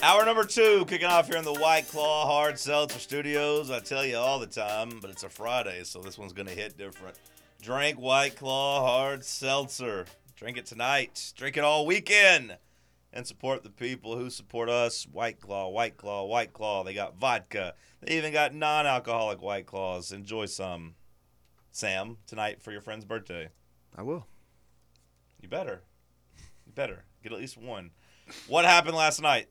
Hour number two, kicking off here in the White Claw Hard Seltzer Studios. I tell you all the time, but it's a Friday, so this one's going to hit different. Drink White Claw Hard Seltzer. Drink it tonight. Drink it all weekend. And support the people who support us. White Claw, White Claw, White Claw. They got vodka. They even got non alcoholic White Claws. Enjoy some. Sam, tonight for your friend's birthday. I will. You better. You better. Get at least one. What happened last night?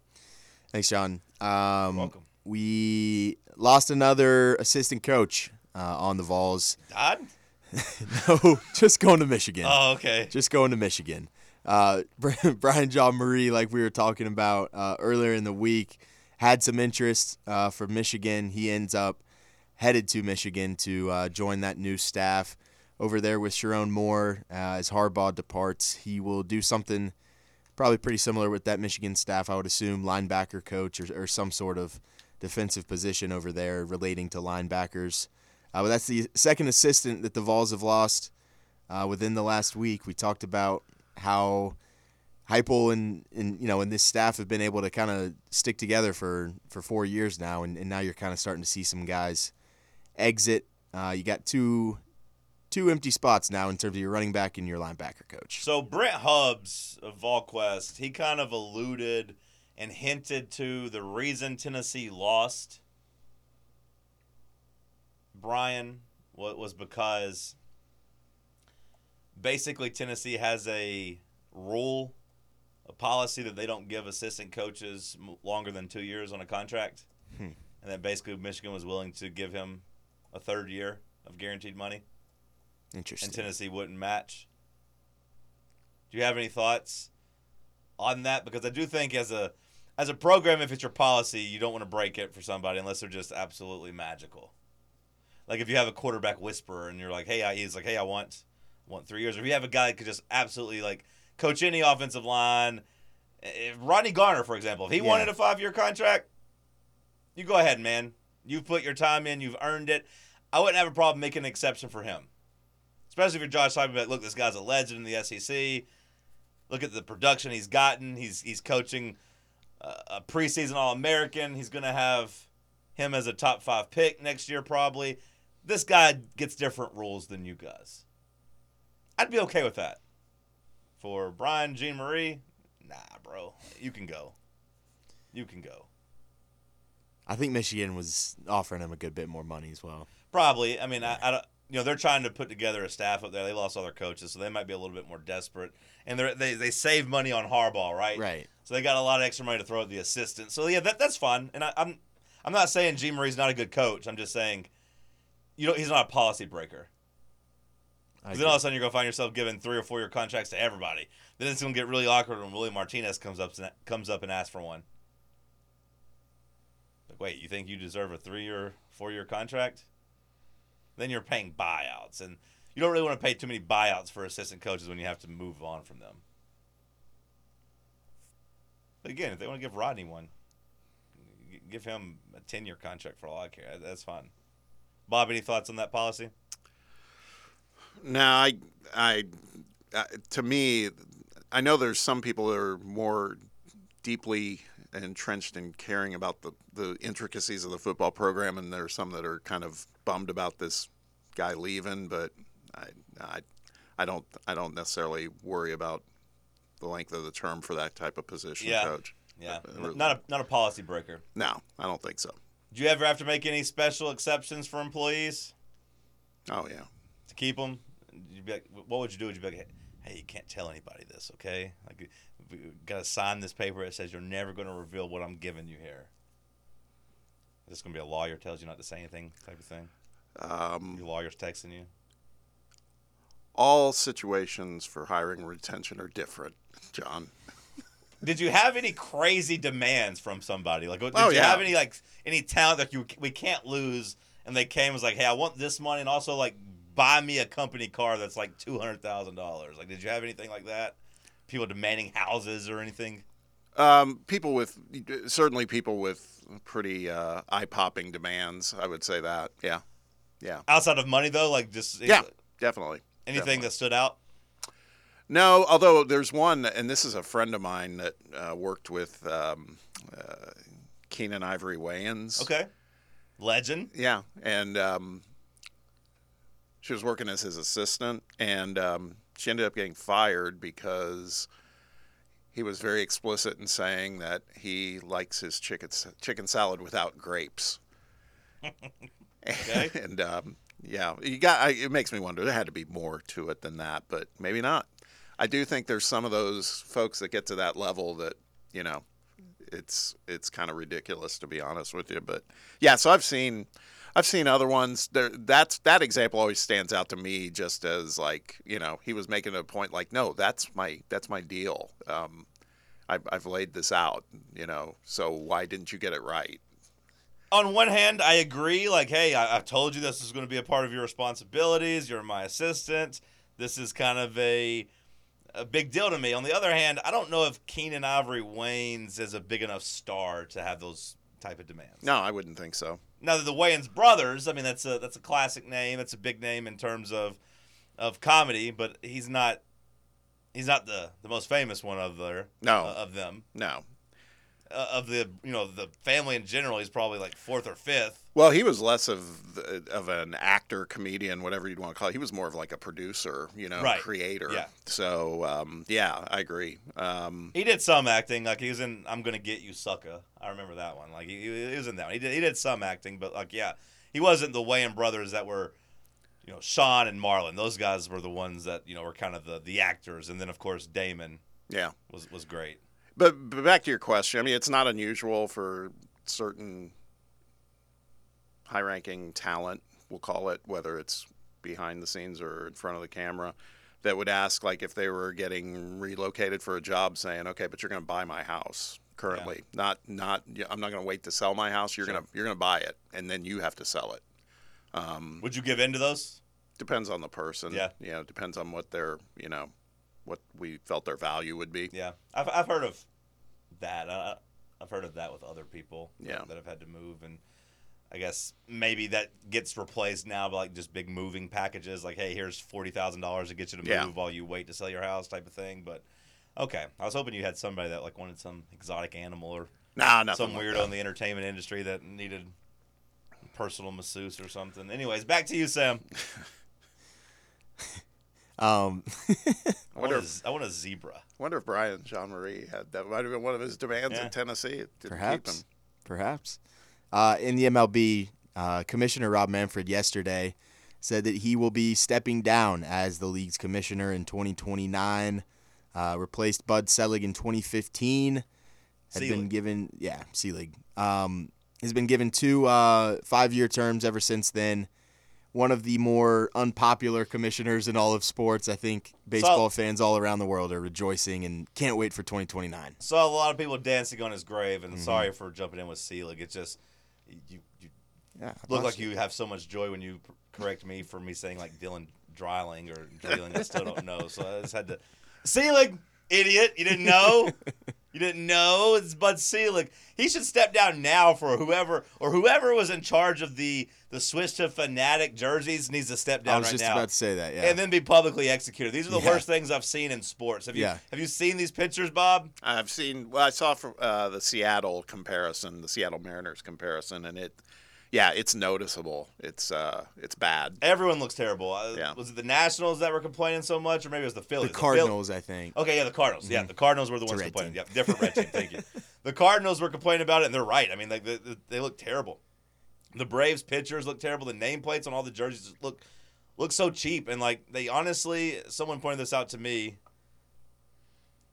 Thanks, John. Um, Welcome. We lost another assistant coach uh, on the Vols. Todd? no, just going to Michigan. Oh, okay. Just going to Michigan. Uh, Brian Jean Mary, like we were talking about uh, earlier in the week, had some interest uh, from Michigan. He ends up headed to Michigan to uh, join that new staff over there with Sherrone Moore uh, as Harbaugh departs. He will do something probably pretty similar with that Michigan staff, I would assume, linebacker coach or, or some sort of defensive position over there relating to linebackers. Uh, but that's the second assistant that the Vols have lost uh, within the last week. We talked about how Heupel and, and you know and this staff have been able to kind of stick together for, for four years now, and, and now you're kind of starting to see some guys exit. Uh, you got two two empty spots now in terms of your running back and your linebacker coach. So Brent Hubbs of VolQuest, he kind of alluded and hinted to the reason Tennessee lost. Brian what was because basically Tennessee has a rule, a policy that they don't give assistant coaches longer than two years on a contract, Hmm. and that basically Michigan was willing to give him a third year of guaranteed money Interesting. and Tennessee wouldn't match. Do you have any thoughts on that? Because I do think as a as a program, if it's your policy, you don't want to break it for somebody unless they're just absolutely magical. Like if you have a quarterback whisperer and you're like, hey, I, he's like, hey, I want want three years. Or if you have a guy that could just absolutely like coach any offensive line, if Rodney Garner, for example, if he Yeah. wanted a five year contract, you go ahead, man. You've put your time in, you've earned it. I wouldn't have a problem making an exception for him especially if you're Josh talking about, look, this guy's a legend in the SEC. Look at the production he's gotten. He's he's coaching uh, a preseason All American. He's going to have him as a top five pick next year, probably. This guy gets different rules than you guys. I'd be okay with that. For Brian Jean Mary, nah, bro, you can go. You can go. I think Michigan was offering him a good bit more money as well. Probably. I mean, I, I don't. You know, they're trying to put together a staff up there. They lost all their coaches, so they might be a little bit more desperate. And they they they save money on Harbaugh, right? Right. So they got a lot of extra money to throw at the assistant. So yeah, that, that's fun. And I, I'm I'm not saying Jean Mary's not a good coach. I'm just saying, you know, he's not a policy breaker. Because then all of a sudden you're gonna find yourself giving three or four year contracts to everybody. Then it's gonna get really awkward when Willie Martinez comes up and comes up and asks for one. Like, wait, you think you deserve a three year, four year contract? Then you're paying buyouts, and you don't really want to pay too many buyouts for assistant coaches when you have to move on from them. But again, if they want to give Rodney one, give him a ten year contract for all I care. That's fine. Bob, any thoughts on that policy? No, I, I, uh, to me, I know there's some people that are more deeply entrenched in caring about the, the intricacies of the football program, and there are some that are kind of bummed about this guy leaving. But I, I, I don't, I don't necessarily worry about the length of the term for that type of position Yeah. coach. Yeah, Uh, not a not a policy breaker. No, I don't think so. Do you ever have to make any special exceptions for employees Oh yeah. to keep them? You'd be like, what would you do? Would you be like, hey, you can't tell anybody this, okay? Like, got to sign this paper that says you're never going to reveal what I'm giving you here. Is this going to be a lawyer tells you not to say anything type of thing? Um, Your lawyer's texting you? all situations for hiring retention are different, John. Did you have any crazy demands from somebody? Like, did Oh, you yeah. have any like any talent that you we can't lose? And they came and was like, hey, I want this money, and also like buy me a company car that's like two hundred thousand dollars. Like, did you have anything like that? People demanding houses or anything? Um, people with certainly people with pretty uh, eye-popping demands. I would say that. Yeah, yeah, Outside of money, though, like just yeah. Definitely. anything definitely. that stood out. No, although there's one, and this is a friend of mine that uh, worked with um, uh, Keenan Ivory Wayans. Okay. Legend. Yeah, and um, she was working as his assistant, and um, she ended up getting fired because he was very explicit in saying that he likes his chicken chicken salad without grapes. Okay. and um, yeah, you got. I, it makes me wonder. There had to be more to it than that, but maybe not. I do think there's some of those folks that get to that level that you know, it's it's kind of ridiculous to be honest with you. But yeah, so I've seen. I've seen other ones. There, that's that example always stands out to me, just as like you know he was making a point. Like, no, that's my that's my deal. Um, I've, I've laid this out, you know. So why didn't you get it right? on one hand, I agree. Like, hey, I, I've told you this is going to be a part of your responsibilities. You're my assistant. This is kind of a a big deal to me. On the other hand, I don't know if Keenan Ivory Wayans is a big enough star to have those type of demands. No, I wouldn't think so. Now the Wayans brothers, I mean, that's a that's a classic name. That's a big name in terms of of comedy, but he's not he's not the the most famous one of their No. uh, of them No. Uh, of the you know the family in general. He's probably like fourth or fifth. Well, he was less of the- of an actor, comedian, whatever you'd want to call it. He was more of like a producer, you know, Right. creator. Yeah. So um, yeah, I agree. Um, He did some acting, like he was in "I'm Gonna Get You, Sucker." I remember that one. Like he, he was in that. One. He did he did some acting, but like yeah, he wasn't the Wayans brothers that were, you know, Sean and Marlon. Those guys were the ones that you know were kind of the the actors, and then of course Damon yeah. was was great. But, but back to your question. I mean, it's not unusual for certain high-ranking talent, we'll call it, whether it's behind the scenes or in front of the camera, that would ask like if they were getting relocated for a job, saying, "Okay, but you're going to buy my house." Currently, not not. I'm not going to wait to sell my house. You're Sure. gonna you're gonna buy it, and then you have to sell it. Um, would you give in to those? Depends on the person. Yeah. You know, depends on what their you know, what we felt their value would be. Yeah, I've I've heard of that. Uh, I've heard of that with other people. that- Yeah. that have had to move, and I guess maybe that gets replaced now by like just big moving packages. Like, hey, here's forty thousand dollars to get you to move Yeah. while you wait to sell your house, type of thing. But okay, I was hoping you had somebody that like wanted some exotic animal or Nah, some weirdo that. in the entertainment industry that needed personal masseuse or something. Anyways, back to you, Sam. Um, I I want, wonder, a, z- I want a zebra. wonder if Brian Jean Mary had that. Might have been one of his demands Yeah. in Tennessee. It didn't keep perhaps, him. perhaps. Uh, in the MLB, uh, Commissioner Rob Manfred yesterday said that he will be stepping down as the league's commissioner in 2029. Uh, replaced Bud Selig in 2015. Had been given, yeah, Selig. Um, has been given two uh, five-year terms ever since then. One of the more unpopular commissioners in all of sports. I think baseball fans all around the world are rejoicing and can't wait for 2029. Saw a lot of people dancing on his grave, Mm-hmm. and sorry for jumping in with Selig. It's just you, you Yeah, look like you have so much joy when you correct me for me saying like Dylan Dryling or Drilling. I still don't know, so I just had to. Selig, idiot! You didn't know. You didn't know it's Bud Selig. He should step down now for whoever or whoever was in charge of the the switch to fanatic jerseys needs to step down I was right just now. about to say that. Yeah. And then be publicly executed. These are the Yeah. worst things I've seen in sports. Have you Yeah. have you seen these pictures, Bob? I've seen. Well, I saw from uh, the Seattle comparison, the Seattle Mariners comparison, and it, yeah, it's noticeable. It's uh, it's bad. Everyone looks terrible. Uh, Yeah. Was it the Nationals that were complaining so much, or maybe it was the the Phillies? Phil- Cardinals, I think. okay, yeah, the Cardinals. Yeah, the Cardinals were the ones red complaining. team. Yeah, different red team. Thank you. The Cardinals were complaining about it, and they're right. I mean, like the, the, they look terrible. The Braves pitchers look terrible. The nameplates on all the jerseys just look look so cheap, and like they honestly, someone pointed this out to me.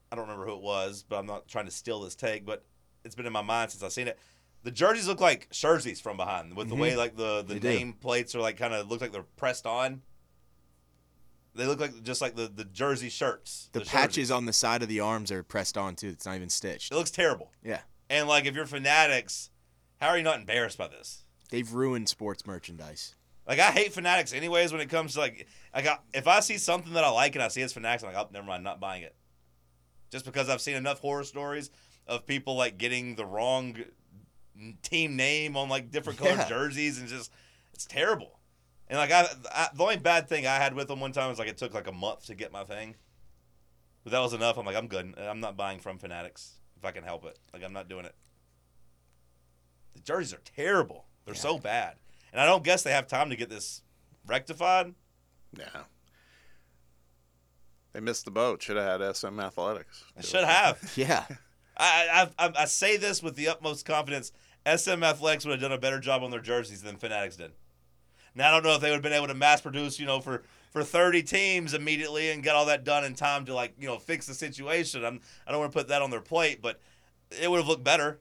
I don't remember who it was, but I'm not trying to steal this take, but it's been in my mind since I've seen it. The jerseys look like jerseys from behind, with the way like the the Mm-hmm. They do. name plates are like kind of look like they're pressed on. They look like just like the the jersey shirts. The jerseys. patches on the side of the arms are pressed on too. It's not even stitched. It looks terrible. Yeah. And like, if you're fanatics, how are you not embarrassed by this? They've ruined sports merchandise. Like, I hate fanatics anyways. When it comes to like, like I, if I see something that I like and I see it's fanatics, I'm like, oh, never mind, not buying it. Just because I've seen enough horror stories of people like getting the wrong team name on like different colored Yeah. jerseys and just it's terrible. And like, I, I the only bad thing I had with them one time was like it took like a month to get my thing. But that was enough. I'm like, I'm good. I'm not buying from Fanatics if I can help it. Like, I'm not doing it. The jerseys are terrible. They're Yeah. so bad. And I don't guess they have time to get this rectified. Yeah. They missed the boat. Should have had SM Athletics. I should have. Yeah. I, I, I, I say this with the utmost confidence. SM Athletics would have done a better job on their jerseys than Fanatics did. Now I don't know if they would have been able to mass produce, you know, for for 30 teams immediately and get all that done in time to like, you know, fix the situation. I'm I don't want to put that on their plate, but it would have looked better.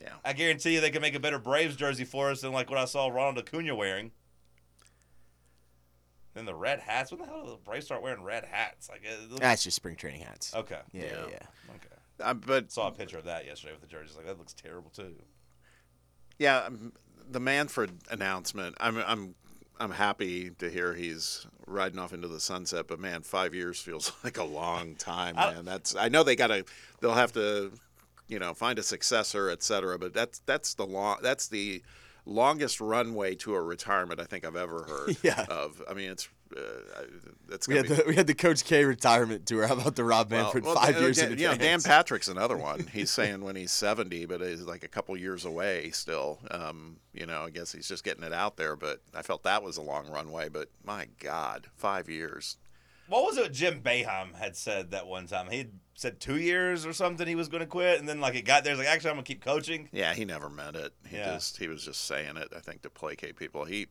Yeah. I guarantee you they could make a better Braves jersey for us than like what I saw Ronald Acuna wearing. Then the red hats. When the hell did the Braves start wearing red hats? Like, looks- That's just spring training hats. okay, Yeah, yeah. Yeah. yeah. okay. Uh, but Saw a picture of that yesterday with the jerseys. Like that looks terrible too. Yeah, um, the Manfred announcement. I'm I'm I'm happy to hear he's riding off into the sunset. But man, five years feels like a long time, man. That's I know they gotta they'll have to you know find a successor, et cetera. But that's that's the long that's the longest runway to a retirement I think I've ever heard Yeah. of. I mean, it's uh, that's We had be the we had the Coach K retirement tour. How about the Rob Well- Manfred well, five Dan- years Dan, in you know, Dan? Patrick's another one. He's saying when he's 70, but he's like a couple years away still. Um, you know, I guess he's just getting it out there. But I felt that was a long runway. But my God, five years. What was it Jim Boeheim had said that one time? He said two years or something he was going to quit, and then like it got there, he's like, actually, I'm going to keep coaching. Yeah, he never meant it. He Yeah. just he was just saying it. I think to placate people. He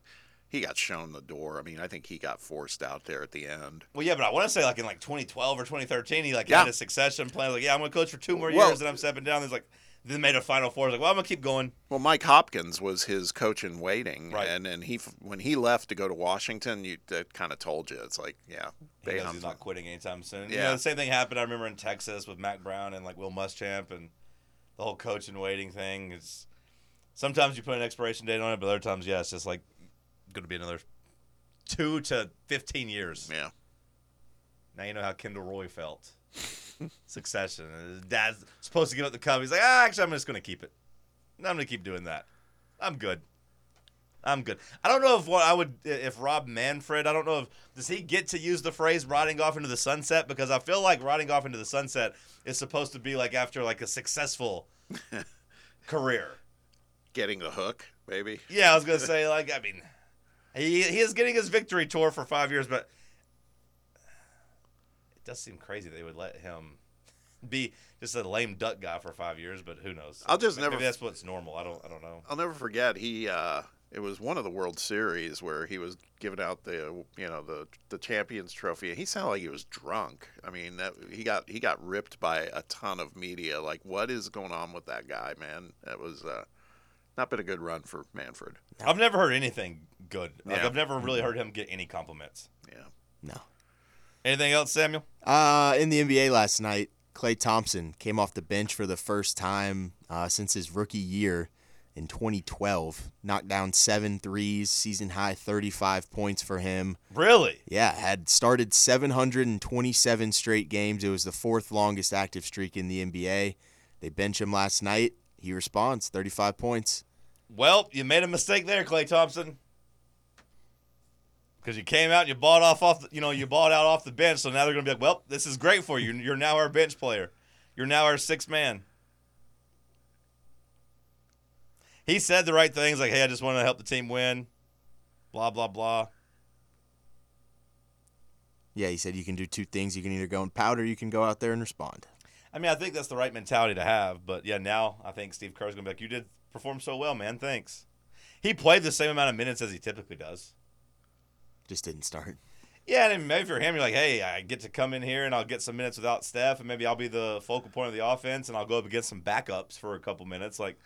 he got shown the door. I mean, I think he got forced out there at the end. Well, yeah, but I want to say like in like 2012 or 2013, he like Yeah. had a succession plan. Like, yeah, I'm going to coach for two more Well- years, and I'm stepping down. He's like, then made a Final Four. He's like, well, I'm going to keep going. Well, Mike Hopkins was his coach in waiting, Right. and and he when he left to go to Washington, you that kind of told you it's like, yeah, He he's not quitting anytime soon. You Yeah. know, the same thing happened. I remember in Texas with Mack Brown and like Will Muschamp and the whole coach in waiting thing. It's sometimes you put an expiration date on it, but other times, yeah, it's just like going to be another two to 15 years. yeah. Now you know how Kendall Roy felt. Succession. His dad's supposed to give up the cup. He's like, ah, actually, I'm just going to keep it. I'm going to keep doing that. I'm good. I'm good. I don't know if what I would if Rob Manfred. I don't know if does he get to use the phrase "riding off into the sunset" because I feel like riding off into the sunset is supposed to be like after like a successful career. Getting the hook, maybe. Yeah, I was gonna say like I mean, he he is getting his victory tour for five years, but it does seem crazy they would let him be just a lame duck guy for five years. But who knows? I'll just Maybe never- that's what's normal. I don't. I don't know. I'll never forget. He uh, it was one of the World Series where he was giving out the you know the the Champions Trophy, and he sounded like he was drunk. I mean, that he got he got ripped by a ton of media. Like, what is going on with that guy, man? That was uh, not been a good run for Manfred. I've never heard anything good. Like Yeah. I've never really heard him get any compliments. Yeah. No. Anything else, Samuel? Uh, in the NBA last night, Klay Thompson came off the bench for the first time uh, since his rookie year in 2012. Knocked down seven threes, season high 35 points for him. Really? Yeah, had started 727 straight games. It was the fourth longest active streak in the NBA. They bench him last night. He responds, 35 points. Well, you made a mistake there, Klay Thompson. Because you came out and you bought off off the, you know you bought out off the bench, so now they're gonna be like, well, this is great for you. You're now our bench player. You're now our sixth man. He said the right things, like, hey, I just want to help the team win. Blah blah blah. Yeah, he said you can do two things. You can either go in powder, you can go out there and respond. I mean, I think that's the right mentality to have. But yeah, now I think Steve Kerr's gonna be like, you did perform so well, man. Thanks. He played the same amount of minutes as he typically does. Just didn't start. Yeah, and maybe for him, you're like, hey, I get to come in here and I'll get some minutes without Steph, and maybe I'll be the focal point of the offense, and I'll go up against some backups for a couple minutes. Like,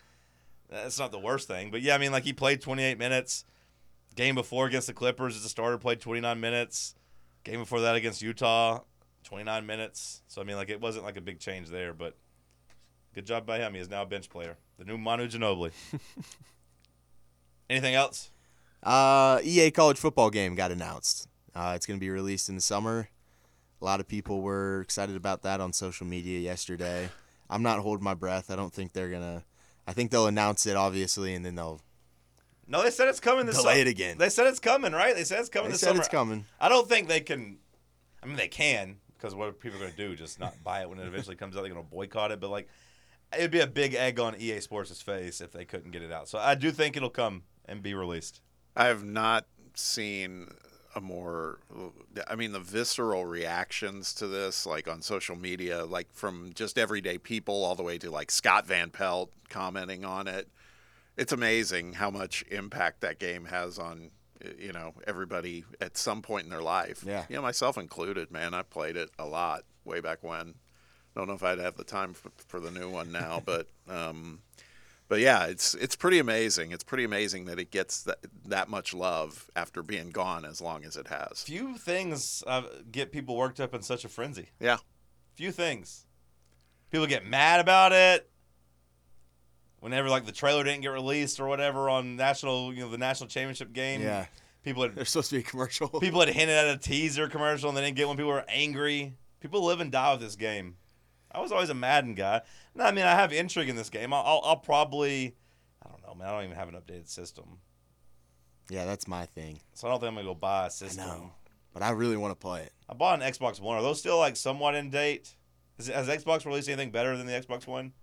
that's not the worst thing. But yeah, I mean, like he played 28 minutes. Game before against the Clippers as a starter, played 29 minutes. Game before that against Utah, 29 minutes. So I mean, like it wasn't like a big change there, but good job by him. He is now a bench player, the new Manu Ginobili. Anything else? Uh, EA college football game got announced. Uh, it's going to be released in the summer. A lot of people were excited about that on social media yesterday. I'm not holding my breath. I don't think they're gonna. I think they'll announce it obviously, and then they'll No, they said it's coming this delay summer. it again. They said it's coming, right? They said it's coming They this said summer. it's coming. I don't think they can. I mean, they can because what are people going to do? Just not buy it when it eventually comes out? They're going to boycott it. But like, it'd be a big egg on EA Sports' face if they couldn't get it out. So I do think it'll come and be released. I have not seen a more I mean the visceral reactions to this like on social media like from just everyday people all the way to like Scott Van Pelt commenting on it. It's amazing how much impact that game has on you know everybody at some point in their life. Yeah. You know myself included, man. I played it a lot way back when. Don't know if I'd have the time for, for the new one now, but um but yeah, it's it's pretty amazing. It's pretty amazing that it gets that that much love after being gone as long as it has. Few things uh, get people worked up in such a frenzy. Yeah. Few things. People get mad about it. Whenever like the trailer didn't get released or whatever on national, you know, the national championship game. Yeah. People had There's supposed to be a commercial. people had hinted at a teaser commercial and they didn't get one. People were angry. People live and die with this game. I was always a Madden guy. No, I mean I have intrigue in this game. I'll, I'll, I'll probably, I don't know, man. I don't even have an updated system, yeah, that's my thing. so I don't think I'm gonna go buy a system. know. But I really want to play it. I bought an Xbox One. Are those still like somewhat in date? Is, has Xbox released anything better than the Xbox One?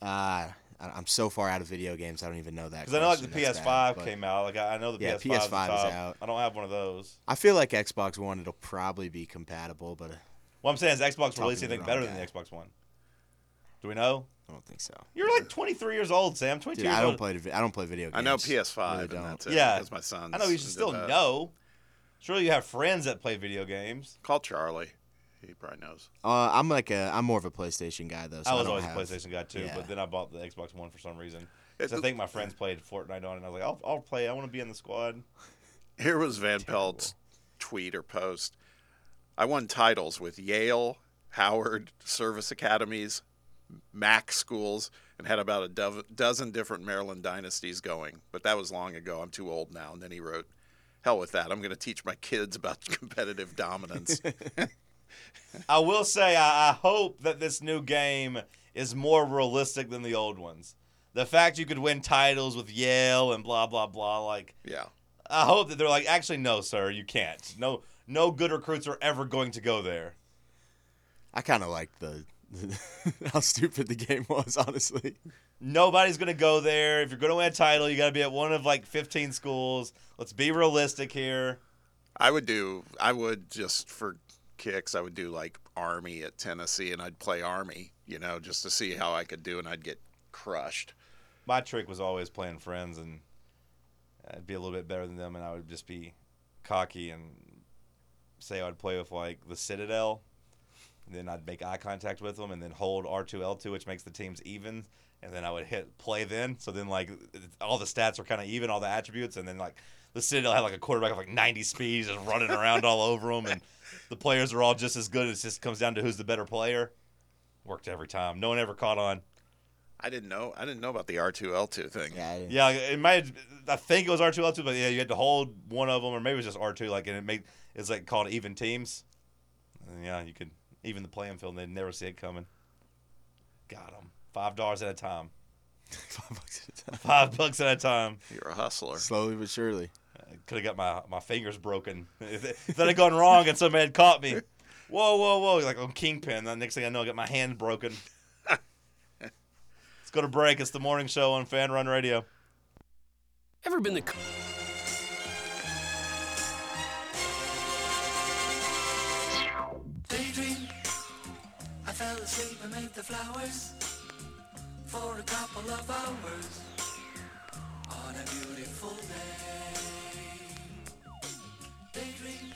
Uh, I- I'm so far out of video games, I don't even know that. Because I know like the PS5 bad, came out. Like I I know the Yeah, PS5, is, PS5 is out. I don't have one of those. I feel like Xbox One, it'll probably be compatible, but What I'm saying is Xbox Talking released anything better than the Xbox One. Do we know? I don't think so. You're like 23 years old, Sam. 22 Dude, years I don't old. play. I don't play video games. I know PS5 Really and don't. that's it. Yeah. because my son. I know you should still know. Surely you have friends that play video games. Call Charlie. He probably knows. Uh, I'm like a. I'm more of a PlayStation guy though. So I was don't always have, a PlayStation guy too, yeah. but then I bought the Xbox One for some reason. 'Cause It- I think my friends played Fortnite on it, and I was like, I'll, I'll play. I want to be in the squad. Here was Van Pelt's tweet or post. I won titles with Yale, Howard, service academies, Mac schools, and had about a dov- dozen different Maryland dynasties going. But that was long ago. I'm too old now. And then he wrote, "Hell with that. I'm going to teach my kids about competitive dominance." I will say, I, I hope that this new game is more realistic than the old ones. The fact you could win titles with Yale and blah blah blah, like yeah. I hope that they're like, actually, no, sir, you can't. No, no good recruits are ever going to go there. I kind of like the, how stupid the game was, honestly. Nobody's going to go there. If you're going to win a title, you got to be at one of like 15 schools. Let's be realistic here. I would do. I would just for kicks. I would do like Army at Tennessee, and I'd play Army. You know, just to see how I could do, and I'd get crushed. My trick was always playing friends, and I'd be a little bit better than them, and I would just be cocky and say I'd play with like the Citadel. Then I'd make eye contact with them, and then hold R two L two, which makes the teams even. And then I would hit play then. So then like all the stats are kind of even, all the attributes, and then like the Citadel had like a quarterback of like 90 speed, just running around all over them, and the players are all just as good. It just comes down to who's the better player. Worked every time. No one ever caught on. I didn't know. I didn't know about the R two L two thing. Yeah. I didn't- Yeah, it might. I think it was R two L two, but yeah, you had to hold one of them, or maybe it was just R two. Like, and it made it's like called even teams. And yeah, you could even the playing field, and they'd never see it coming. Got them five dollars at a time, Five bucks at a time. five bucks at a time. You're a hustler. Slowly but surely. Could have got my, my fingers broken if, it- if that had gone wrong and somebody had caught me. Whoa, whoa, whoa! Like on Kingpin. The next thing I know, I got my hand broken. Let's go to break. It's the morning show on Fan Run Radio. Ever been the Daydream. I fell asleep amid the flowers for a couple of hours on a beautiful day. Daydream.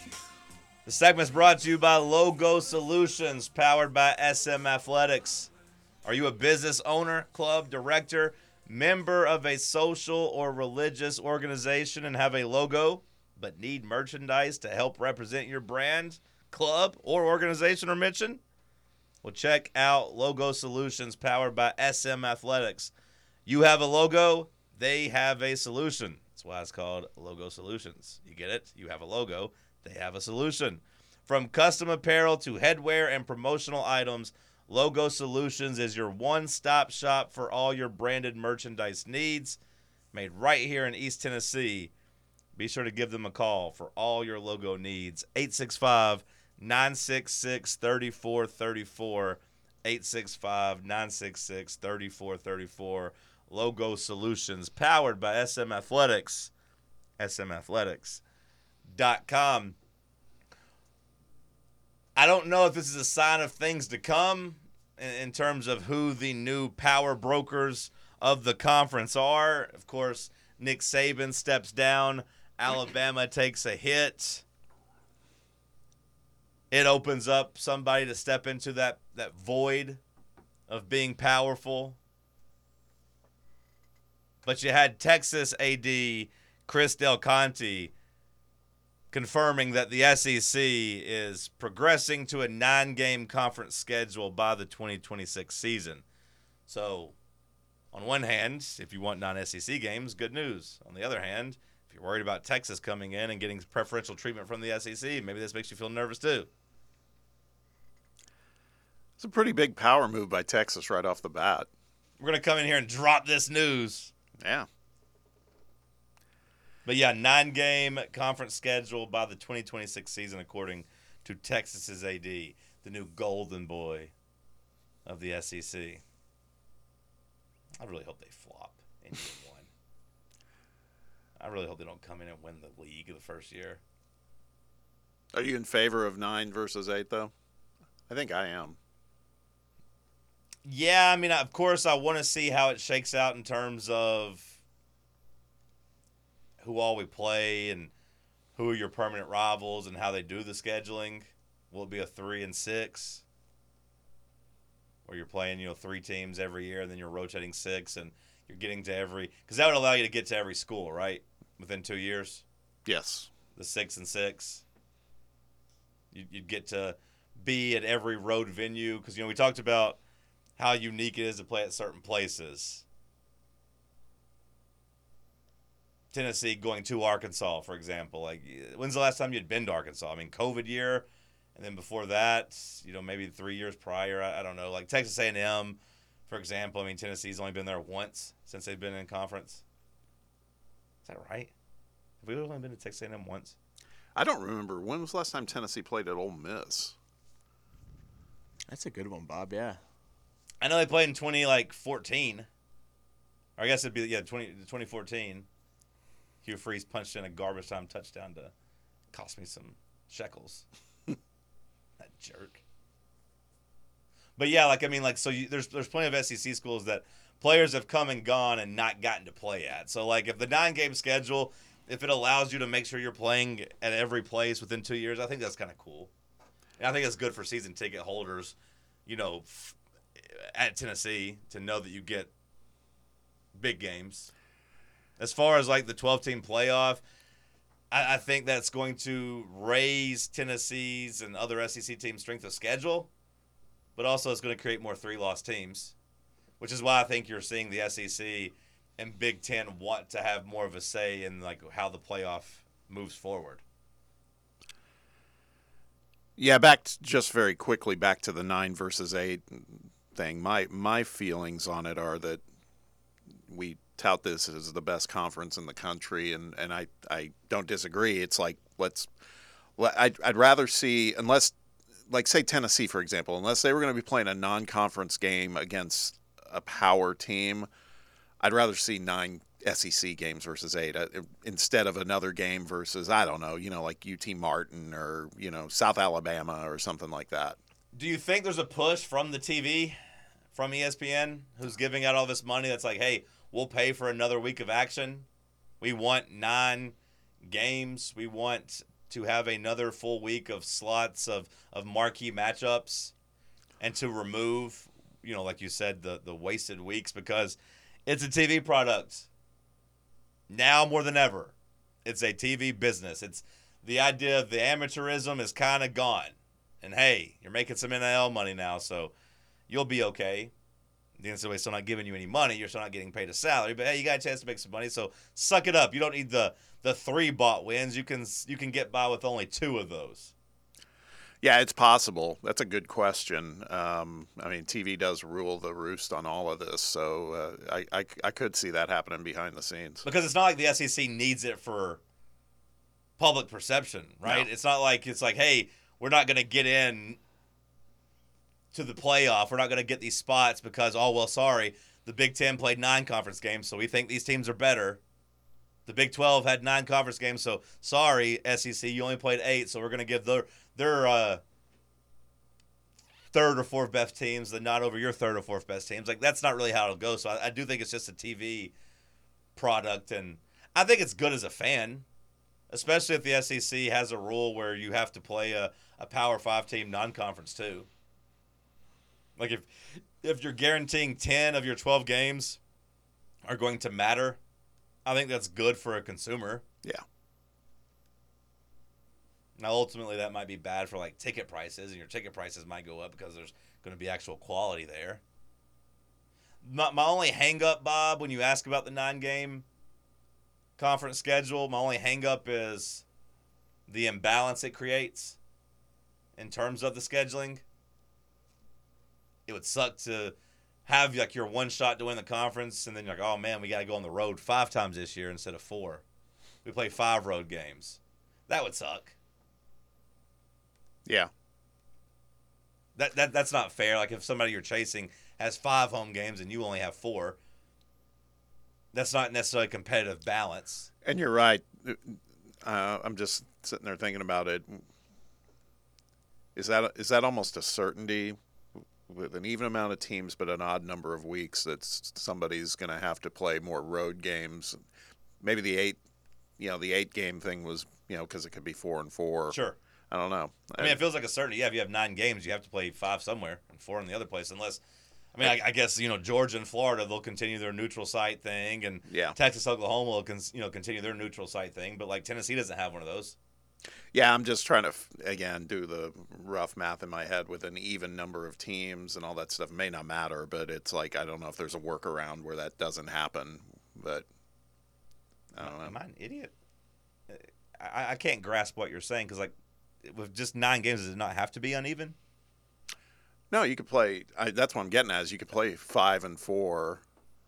The segment's brought to you by Logo Solutions, powered by SM Athletics. Are you a business owner, club director, member of a social or religious organization and have a logo but need merchandise to help represent your brand, club, or organization or mission? Well, check out Logo Solutions, powered by SM Athletics. You have a logo, they have a solution. That's why it's called Logo Solutions. You get it? You have a logo, they have a solution. From custom apparel to headwear and promotional items, Logo Solutions is your one stop shop for all your branded merchandise needs. Made right here in East Tennessee. Be sure to give them a call for all your logo needs. 865 966 3434. 865 966 3434. Logo Solutions, powered by SM Athletics. SMAthletics.com. I don't know if this is a sign of things to come in, in terms of who the new power brokers of the conference are. Of course, Nick Saban steps down, Alabama takes a hit. It opens up somebody to step into that, that void of being powerful. But you had Texas AD Chris Del Conte confirming that the SEC is progressing to a nine game conference schedule by the 2026 season. So, on one hand, if you want non SEC games, good news. On the other hand, if you're worried about Texas coming in and getting preferential treatment from the SEC, maybe this makes you feel nervous too. It's a pretty big power move by Texas right off the bat. We're going to come in here and drop this news. Yeah. But yeah, nine game conference schedule by the 2026 season, according to Texas's AD, the new golden boy of the SEC. I really hope they flop in year one. I really hope they don't come in and win the league the first year. Are you in favor of nine versus eight, though? I think I am. Yeah, I mean, of course, I want to see how it shakes out in terms of who all we play and who are your permanent rivals and how they do the scheduling. Will it be a three and six? Where you're playing, you know, three teams every year and then you're rotating six and you're getting to every because that would allow you to get to every school, right? Within two years, Yes. the six and six. You'd, you'd get to be at every road venue because you know we talked about how unique it is to play at certain places. Tennessee going to Arkansas, for example. Like, when's the last time you'd been to Arkansas? I mean, COVID year, and then before that, you know, maybe three years prior. I, I don't know. Like Texas A&M, for example. I mean, Tennessee's only been there once since they've been in conference. Is that right? Have we only been to Texas A&M once? I don't remember. When was the last time Tennessee played at Ole Miss? That's a good one, Bob. Yeah. I know they played in twenty like fourteen, or I guess it'd be yeah 20, 2014. Hugh Freeze punched in a garbage time touchdown to cost me some shekels. that jerk. But yeah, like I mean, like so you, there's there's plenty of SEC schools that players have come and gone and not gotten to play at. So like if the nine game schedule, if it allows you to make sure you're playing at every place within two years, I think that's kind of cool. And I think it's good for season ticket holders, you know, f- at Tennessee to know that you get big games. As far as like the 12 team playoff, I, I think that's going to raise Tennessee's and other SEC teams' strength of schedule, but also it's going to create more three loss teams, which is why I think you're seeing the SEC and Big Ten want to have more of a say in like how the playoff moves forward. Yeah, back t- just very quickly back to the nine versus eight thing. My my feelings on it are that we tout this as the best conference in the country, and, and I, I don't disagree. It's like let's le- I'd, I'd rather see unless like say Tennessee for example, unless they were going to be playing a non-conference game against a power team, I'd rather see nine SEC games versus eight uh, instead of another game versus I don't know, you know, like UT Martin or you know South Alabama or something like that. Do you think there's a push from the TV, from ESPN, who's giving out all this money that's like, hey, we'll pay for another week of action? We want nine games. We want to have another full week of slots of, of marquee matchups and to remove, you know, like you said, the, the wasted weeks because it's a TV product. Now more than ever, it's a TV business. It's the idea of the amateurism is kind of gone. And hey, you're making some NIL money now, so you'll be okay. The NCAA's still not giving you any money. You're still not getting paid a salary, but hey, you got a chance to make some money. So suck it up. You don't need the the three bought wins. You can you can get by with only two of those. Yeah, it's possible. That's a good question. Um, I mean, TV does rule the roost on all of this, so uh, I, I I could see that happening behind the scenes. Because it's not like the SEC needs it for public perception, right? No. It's not like it's like, hey, we're not going to get in to the playoff. We're not going to get these spots because oh well, sorry, the Big Ten played nine conference games, so we think these teams are better. The Big Twelve had nine conference games, so sorry, SEC, you only played eight, so we're going to give their their uh, third or fourth best teams the nod over your third or fourth best teams. Like that's not really how it'll go. So I, I do think it's just a TV product, and I think it's good as a fan, especially if the SEC has a rule where you have to play a, a Power Five team non-conference too. Like if if you're guaranteeing ten of your twelve games are going to matter, I think that's good for a consumer. Yeah. Now, ultimately, that might be bad for like ticket prices, and your ticket prices might go up because there's going to be actual quality there. My, my only hang up, Bob, when you ask about the nine game conference schedule, my only hang up is the imbalance it creates in terms of the scheduling. It would suck to have like your one shot to win the conference, and then you're like, oh man, we got to go on the road five times this year instead of four. We play five road games. That would suck. Yeah. That, that that's not fair. Like if somebody you're chasing has five home games and you only have four, that's not necessarily competitive balance. And you're right. Uh, I'm just sitting there thinking about it. Is that is that almost a certainty with an even amount of teams but an odd number of weeks that somebody's going to have to play more road games? Maybe the eight, you know, the eight game thing was, you know, because it could be four and four. Sure. I don't know. I mean, it feels like a certainty. Yeah, if you have nine games, you have to play five somewhere and four in the other place, unless. I mean, I, I guess you know Georgia and Florida they'll continue their neutral site thing, and Yeah. Texas, Oklahoma will con- you know continue their neutral site thing. But like Tennessee doesn't have one of those. Yeah, I'm just trying to again do the rough math in my head with an even number of teams and all that stuff. May not matter, but it's like I don't know if there's a workaround where that doesn't happen. But I don't know. Am I an idiot? Uh, I, I can't grasp what you're saying because like with just nine games, does it not have to be uneven? No, you could play. I, that's what I'm getting at. Is you could play five and four,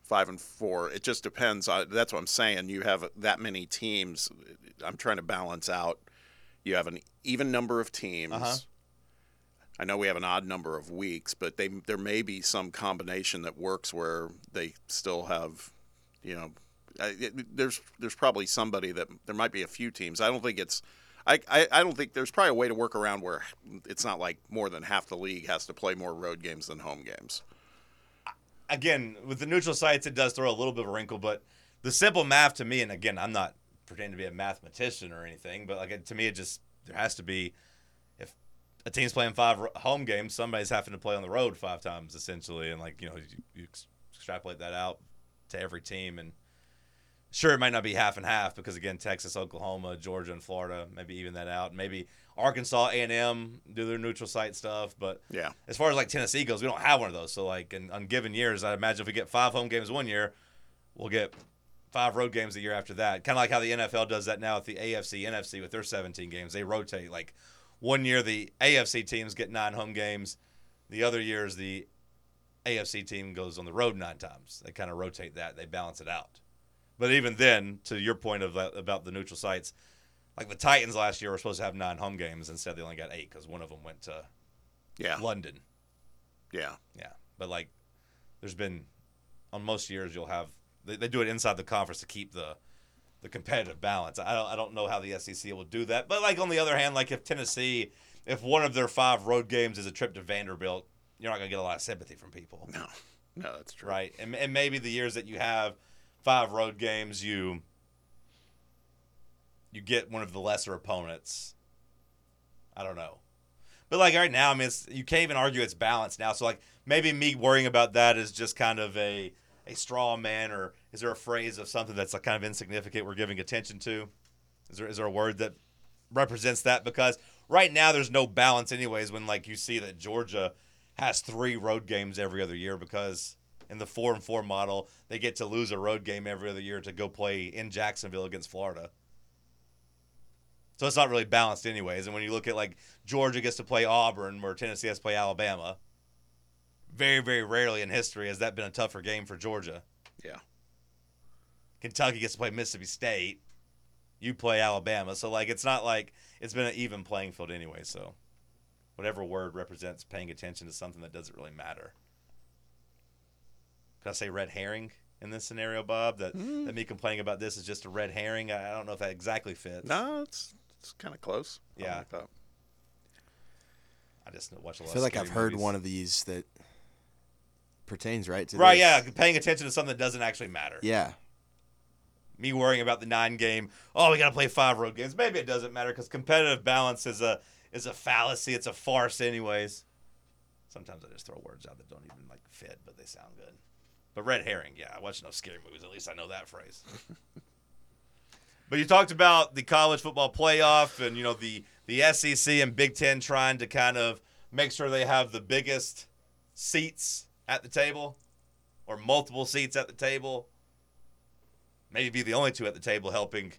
five and four. It just depends. I, that's what I'm saying. You have that many teams. I'm trying to balance out. You have an even number of teams. Uh-huh. I know we have an odd number of weeks, but they there may be some combination that works where they still have, you know, I, it, there's there's probably somebody that there might be a few teams. I don't think it's. I, I, I don't think there's probably a way to work around where it's not like more than half the league has to play more road games than home games. again, with the neutral sites, it does throw a little bit of a wrinkle, but the simple math to me, and again, I'm not pretending to be a mathematician or anything, but like to me, it just there has to be if a team's playing five home games, somebody's having to play on the road five times essentially, and like you know, you, you extrapolate that out to every team, and sure, it might not be half and half because again, Texas, Oklahoma, Georgia, and Florida maybe even that out, maybe Arkansas, A and M do their neutral site stuff, but Yeah. as far as like Tennessee goes, we don't have one of those. So like in on given years, I imagine if we get five home games one year, we'll get five road games a year after that. Kind of like how the NFL does that now with the AFC, NFC with their 17 games. They rotate. Like one year the AFC teams get nine home games, the other years the AFC team goes on the road nine times. They kind of rotate that. They balance it out. But even then, to your point of that, about the neutral sites, like the Titans last year were supposed to have nine home games. Instead, they only got eight because one of them went to Yeah. London. Yeah. Yeah, but like, there's been on most years you'll have they, they do it inside the conference to keep the the competitive balance. I don't I don't know how the SEC will do that, but like on the other hand, like if Tennessee, if one of their five road games is a trip to Vanderbilt, you're not gonna get a lot of sympathy from people, No. No, that's true. right? And and maybe the years that you have five road games, you you get one of the lesser opponents. I don't know. But like right now, I mean, it's, you can't even argue it's balanced now. So like maybe me worrying about that is just kind of a a straw man, or is there a phrase of something that's kind of insignificant we're giving attention to? Is there is there a word that represents that? Because right now there's no balance, anyways. When like you see that Georgia has three road games every other year because in the four and four model they get to lose a road game every other year to go play in Jacksonville against Florida. So it's not really balanced, anyways. And when you look at like Georgia gets to play Auburn, where Tennessee has to play Alabama, very, very rarely in history has that been a tougher game for Georgia. Yeah. Kentucky gets to play Mississippi State. You play Alabama, so like it's not like it's been an even playing field anyway. So whatever word represents paying attention to something that doesn't really matter. Could I say red herring in this scenario, Bob? That, mm. that me complaining about this is just a red herring. I I don't know if that exactly fits. No, it's it's kind of close. I Yeah. like that. I just watch a I lot. I feel of like I've scary heard one of these that pertains right to Right, this. yeah, paying attention to something that doesn't actually matter. Yeah. Me worrying about the nine game. Oh, we got to play five road games. Maybe it doesn't matter because competitive balance is a is a fallacy. It's a farce, anyways. Sometimes I just throw words out that don't even like fit, but they sound good. But red herring, yeah, I watch no scary movies. At least I know that phrase. but you talked about the college football playoff and you know the the SEC and Big Ten trying to kind of make sure they have the biggest seats at the table or multiple seats at the table. Maybe be the only two at the table helping,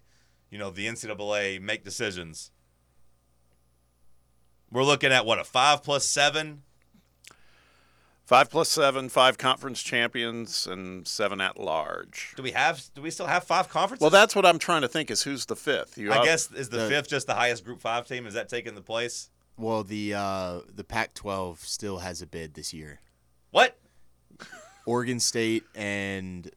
you know, the NCAA make decisions. We're looking at what a five plus seven. Five plus seven, five conference champions, and seven at large. Do we have? Do we still have five conferences? Well, that's what I'm trying to think is who's the fifth. You I up- guess is the, the- fifth just the highest Group Five team? Is that taking the place? Well, the uh, the Pac-12 still has a bid this year. What? Oregon State and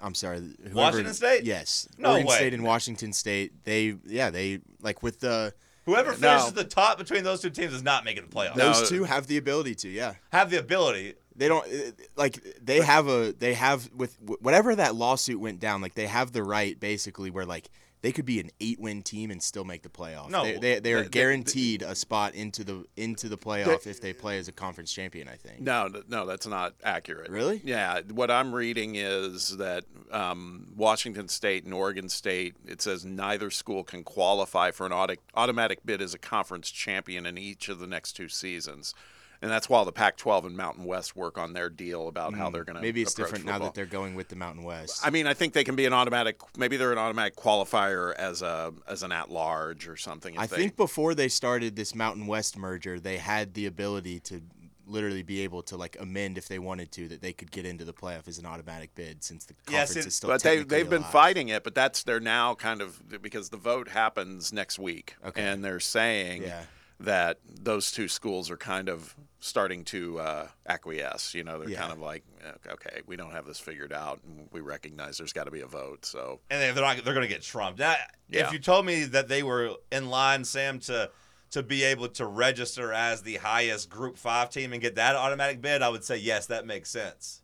I'm sorry, whoever, Washington State? Yes, No Oregon way. State and Washington State. They yeah they like with the Whoever No. finishes the top between those two teams is not making the playoffs. No. those two have the ability to yeah. Have the ability. They don't uh, like they have a they have with whatever that lawsuit went down like they have the right basically where like they could be an eight win team and still make the playoff. No, they they, they are they- guaranteed a spot into the into the playoff if they play as a conference champion. I think. No, no, that's not accurate. Really? Yeah. What I'm reading is that um, Washington State and Oregon State, it says neither school can qualify for an auto- automatic bid as a conference champion in each of the next two seasons. And that's while the Pac-12 and Mountain West work on their deal about how they're going to. Mm, Maybe it's different now that they're going with the Mountain West. I mean, I think they can be an automatic. Maybe they're an automatic qualifier as a as an at large or something. I they- think before they started this Mountain West merger, they had the ability to literally be able to like amend if they wanted to that they could get into the playoff as an automatic bid since the conference since- is still but they they've been alive. fighting it, but that's they're now kind of because the vote happens next week, Okay. and they're saying Yeah. That those two schools are kind of starting to uh, acquiesce. You know, they're Yeah. kind of like, okay, we don't have this figured out, and we recognize there's got to be a vote. So and they- they're not they're going to get trumped. Now, Yeah. If you told me that they were in line, Sam, to to be able to register as the highest Group Five team and get that automatic bid, I would say yes, that makes sense.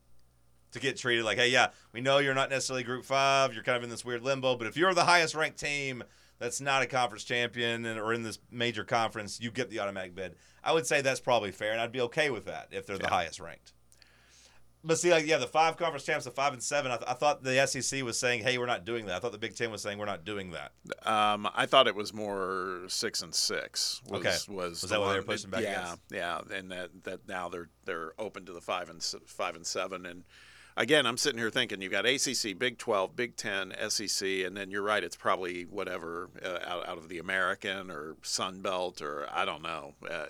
To get treated like, hey, yeah, we know you're not necessarily Group Five, you're kind of in this weird limbo, but if you're the highest ranked team that's not a conference champion and, or in this major conference, you get the automatic bid. I would say that's probably fair, and I'd be okay with that if they're the highest ranked. But see, like, yeah, the five conference champs, the five and seven. I, th- I thought the SEC was saying, "Hey, we're not doing that." I thought the Big Ten was saying, "We're not doing that." um, I thought it was more six and six. Was, Okay. was Was that what they were pushing back Yeah, against? yeah, and that that now they're they're open to the five and five and seven and. Again, I'm sitting here thinking you've got ACC, Big 12, Big 10, SEC, and then you're right, it's probably whatever uh, out, out of the American or Sun Belt or I don't know, uh,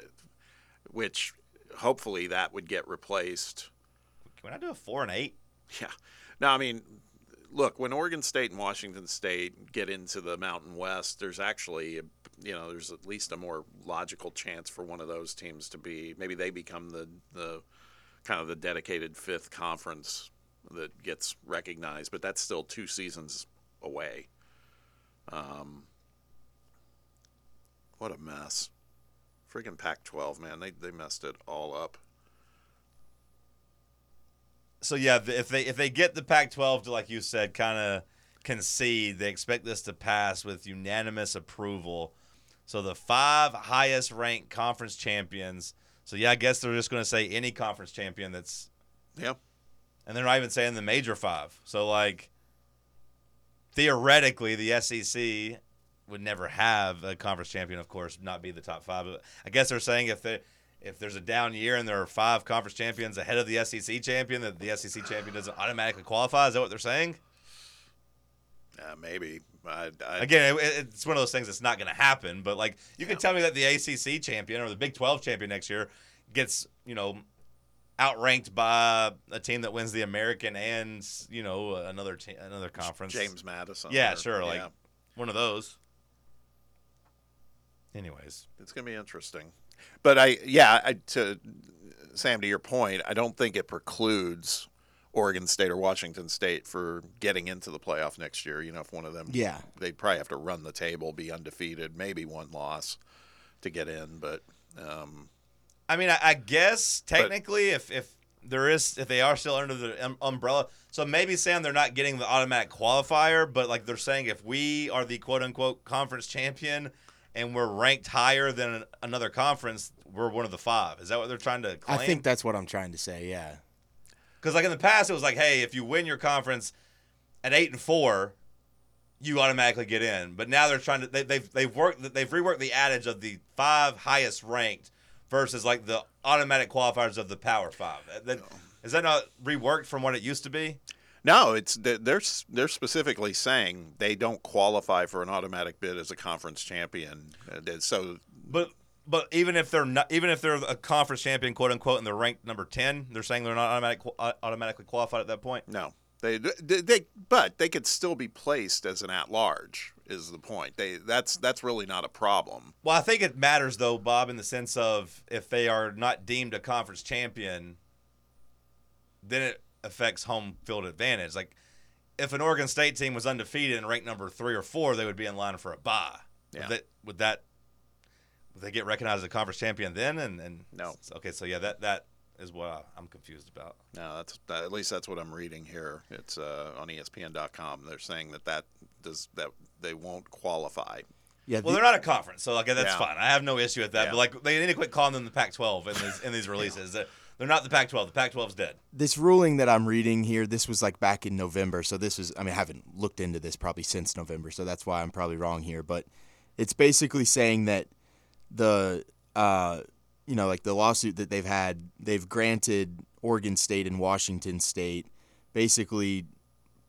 which hopefully that would get replaced. Can I do a four and eight? Yeah. No, I mean, look, when Oregon State and Washington State get into the Mountain West, there's actually, you know, there's at least a more logical chance for one of those teams to be maybe they become the the kind of the dedicated fifth conference that gets recognized, but that's still two seasons away. Um, what a mess. Freaking Pac-12, man, they they messed it all up. So yeah, if they if they get the Pac-12 to like you said, kind of concede, they expect this to pass with unanimous approval. So the five highest ranked conference champions. So yeah, I guess they're just going to say any conference champion that's, Yeah. And they're not even saying the major five. So like, theoretically, the SEC would never have a conference champion, of course, not be the top five. But I guess they're saying if they if there's a down year and there are five conference champions ahead of the SEC champion, that the SEC champion doesn't automatically qualify. Is that what they're saying? Uh, maybe. I, I, Again, it, it's one of those things that's not going to happen. But like, you can tell me that the ACC champion or the Big 12 champion next year gets you know outranked by a team that wins the American and you know another te- another conference. James Madison. Yeah, or- sure. Like yeah. one of those. Anyways, it's gonna be interesting. But I, yeah, I, to Sam, to your point, I don't think it precludes Oregon State or Washington State for getting into the playoff next year. You know, if one of them, Yeah. they'd probably have to run the table, be undefeated, maybe one loss to get in. But um, I mean, I, I guess technically, if if there is, if they are still under the um, umbrella, so maybe Sam, they're not getting the automatic qualifier, but like they're saying, if we are the quote unquote conference champion and we're ranked higher than another conference, we're one of the five. Is that what they're trying to claim? I think that's what I'm trying to say. Yeah. Because like in the past, it was like, hey, if you win your conference at eight and four, you automatically get in. But now they're trying to they, they've they've worked they've reworked the adage of the five highest ranked versus like the automatic qualifiers of the Power Five. That, is that not reworked from what it used to be? no, it's they're they're specifically saying they don't qualify for an automatic bid as a conference champion. Uh, So But but even if they're not even if they're a conference champion, quote unquote, and they're ranked number ten, they're saying they're not automatic uh, automatically qualified at that point. No, they, they they but they could still be placed as an at large. Is the point? They that's that's really not a problem. Well, I think it matters though, Bob, in the sense of if they are not deemed a conference champion, then it affects home field advantage. Like if an Oregon State team was undefeated and ranked number three or four, they would be in line for a bye. Yeah. Would that would that would they get recognized as a conference champion then? And and No. Okay, so yeah, that that is what I, I'm confused about. No, that's that, at least that's what I'm reading here. It's uh, on ESPN.com. They're saying that that does that they won't qualify. Yeah. Well, the- they're not a conference, so like that's Yeah. fine. I have no issue with that. Yeah. But like they need to quit calling them the Pac-12 in these in these releases. They're- They're not the Pac-12. The Pac-12's dead. this ruling that I'm reading here, this was like back in November. So this was, I mean, I haven't looked into this probably since November. So that's why I'm probably wrong here. But it's basically saying that the, uh, you know, like the lawsuit that they've had, they've granted Oregon State and Washington State basically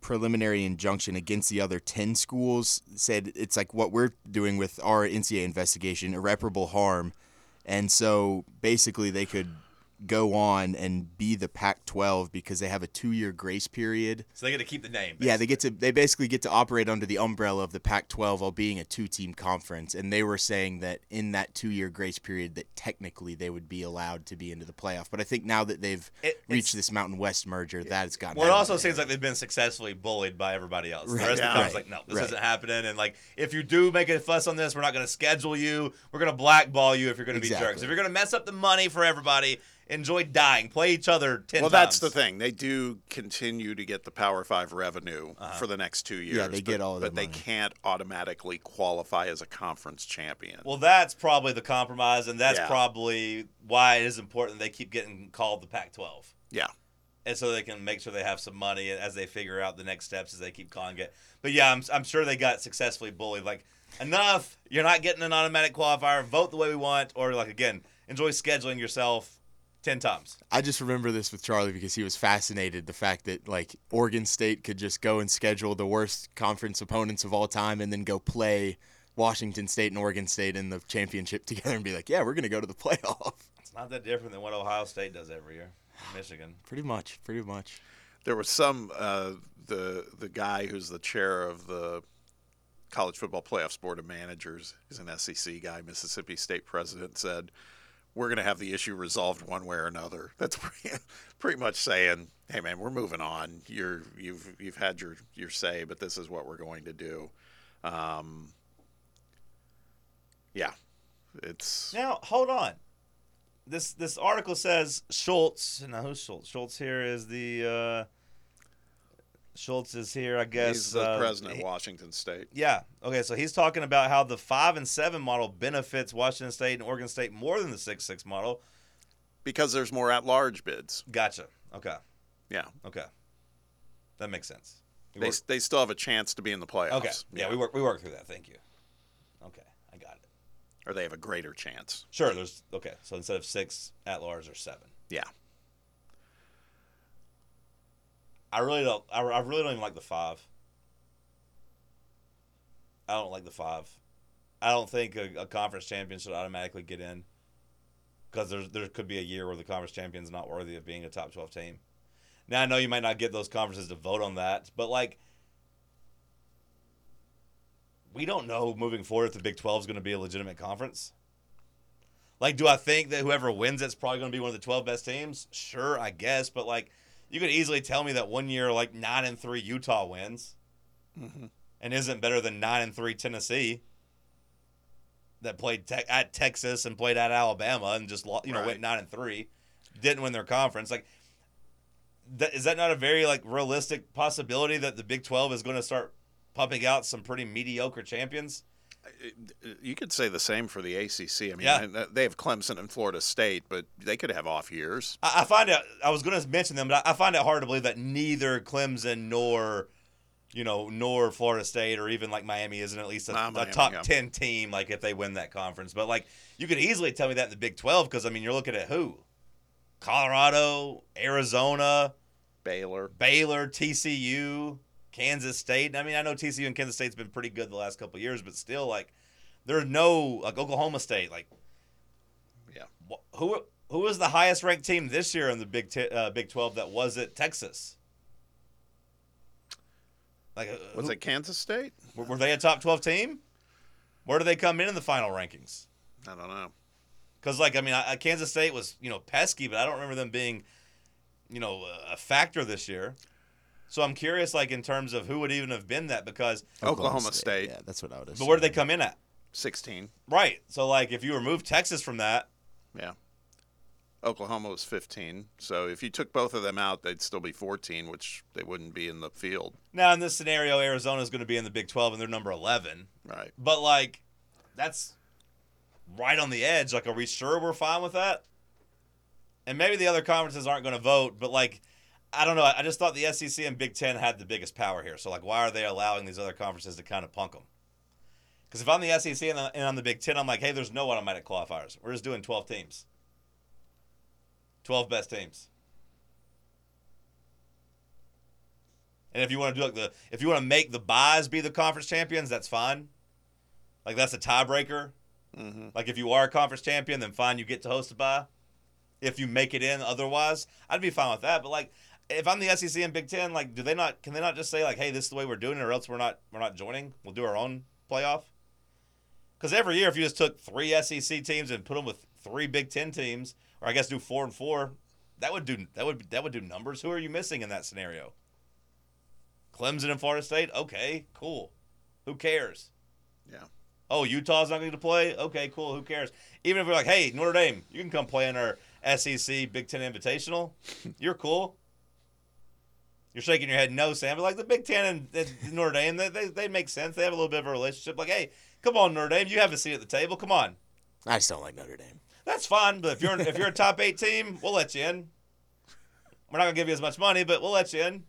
preliminary injunction against the other 10 schools said it's like what we're doing with our NCAA investigation irreparable harm. And so basically they could go on and be the Pac-12 because they have a 2-year grace period So they get to keep the name. yeah, they get to they basically get to operate under the umbrella of the Pac-12 while being a two-team conference, and they were saying that in that two-year grace period, that technically they would be allowed to be into the playoff. But I think now that they've It- reached this Mountain West merger, that has gotten. Well, it also seems like they've been successfully bullied by everybody else. The Right. rest of the Right. like, no, this Right. isn't happening. And like, if you do make a fuss on this, we're not going to schedule you. We're going to blackball you if you're going to be jerks. If you're going to mess up the money for everybody, enjoy dying. Play each other ten well, times. that's the thing. They do continue to get the Power Five revenue uh-huh. for the next two years. Yeah, they but, get all of but their they money. can't automatically qualify as a conference champion. Well, that's probably the compromise, and that's Yeah. probably why it is important they keep getting called the Pac-12. yeah, and so they can make sure they have some money as they figure out the next steps as they keep calling it. But yeah, I'm, I'm sure they got successfully bullied. Like, enough, you're not getting an automatic qualifier. Vote the way we want, or like again, enjoy scheduling yourself ten times. I just remember this with Charlie because he was fascinated the fact that like Oregon State could just go and schedule the worst conference opponents of all time and then go play Washington State and Oregon State in the championship together and be like, yeah, we're gonna go to the playoff. It's not that different than what Ohio State does every year. Michigan. Pretty much, pretty much. there was some uh, the the guy who's the chair of the college football playoffs board of managers. He's an SEC guy. Mississippi State president said, "We're going to have the issue resolved one way or another." That's pretty, much saying, "Hey, man, we're moving on. You're you've you've had your your say, but this is what we're going to do." Um, yeah, it's Now hold on. This this article says Schulz. Now who's Schulz? Schulz here is the. Uh, Schulz is here, I guess. he's the uh, president he- of Washington State. Yeah. Okay. So he's talking about how the five and seven model benefits Washington State and Oregon State more than the six six model. Because there's more at-large bids. Gotcha. Okay. Yeah, Okay. That makes sense. We they, work- they still have a chance to be in the playoffs. okay. Yeah, we work we work through that. Thank you. Okay, I got it. or they have a greater chance. Sure. There's okay. So instead of six at large, there's seven. Yeah. I really don't. I, I really don't even like the five. I don't like the five. I don't think a, a conference champion should automatically get in. Because there's there could be a year where the conference champion's not worthy of being a top twelve team. Now I know you might not get those conferences to vote on that, but like we don't know moving forward if the Big Twelve is going to be a legitimate conference. Like, do I think that whoever wins it's probably going to be one of the 12 best teams? Sure, I guess. But like, you could easily tell me that one year, like nine and three Utah wins, mm-hmm. and isn't better than nine and three Tennessee. That played te- at Texas and played at Alabama and just you know Right. went nine and three, didn't win their conference. Like, that, is that not a very like realistic possibility that the Big 12 is going to start pumping out some pretty mediocre champions? You could say the same for the ACC. I mean, Yeah. uh, they have Clemson and Florida State, but they could have off years. I, I find it. I was going to mention them, but I, I find it hard to believe that neither Clemson nor, you know, nor Florida State or even like Miami isn't at least a, Nah, a top yeah. ten team. Like if they win that conference, but like you could easily tell me that in the Big Twelve because I mean you're looking at who, Colorado, Arizona, Baylor. Baylor, TCU, Kansas State. I mean, I know TCU and Kansas State's been pretty good the last couple of years, but still, like, there's no like Oklahoma State. Like, Yeah. who who was the highest ranked team this year in the Big T- uh, Big Twelve? That was it Texas. Like, uh, Was who- it Kansas State? were- were they a top twelve team? Where do they come in in the final rankings? I don't know. Because, like, I mean, I, Kansas State was, you know, pesky, but I don't remember them being, you know, a factor this year. So I'm curious, like, in terms of who would even have been that, because, Oklahoma State. Yeah, that's what I would. but where do they come in at? 16. Right. So, like, if you remove Texas from that, Yeah. Oklahoma was 15. So if you took both of them out, they'd still be 14, which they wouldn't be in the field. now in this scenario, Arizona's going to be in the Big 12 and they're number 11. Right. But, like, that's right on the edge. Like, are we sure we're fine with that? And maybe the other conferences aren't going to vote, but, like, I don't know. I just thought the SEC and Big Ten had the biggest power here. So, like, why are they allowing these other conferences to kind of punk them? Because if I'm the SEC and, and I'm the Big Ten, I'm like, hey, there's no automatic qualifiers. We're just doing 12 teams. 12 best teams. And if you want to do like the, if you want to make the byes be the conference champions, that's fine. Like that's a tiebreaker. Mm-hmm. Like if you are a conference champion, then fine, you get to host a bye. If you make it in, otherwise, I'd be fine with that. But like, if I'm the SEC and Big Ten, like, do they not? Can they not just say like, hey, this is the way we're doing it, or else we're not we're not joining? We'll do our own playoff. Because every year, if you just took three SEC teams and put them with three Big Ten teams, or I guess do four and four, that would do that would that would do numbers. Who are you missing in that scenario? Clemson and Florida State. Okay, cool. Who cares? Yeah. Oh, Utah's not going to play. Okay, cool. Who cares? Even if we're like, hey, Notre Dame, you can come play in our SEC Big Ten Invitational. You're cool. You're shaking your head no, Sam. But like the Big Ten and, and Notre Dame, they, they they make sense. They have a little bit of a relationship. Like, hey, come on, Notre Dame, you have a seat at the table. Come on. I just don't like Notre Dame. That's fine, but if you're if you're a top eight team, we'll let you in. We're not gonna give you as much money, but we'll let you in.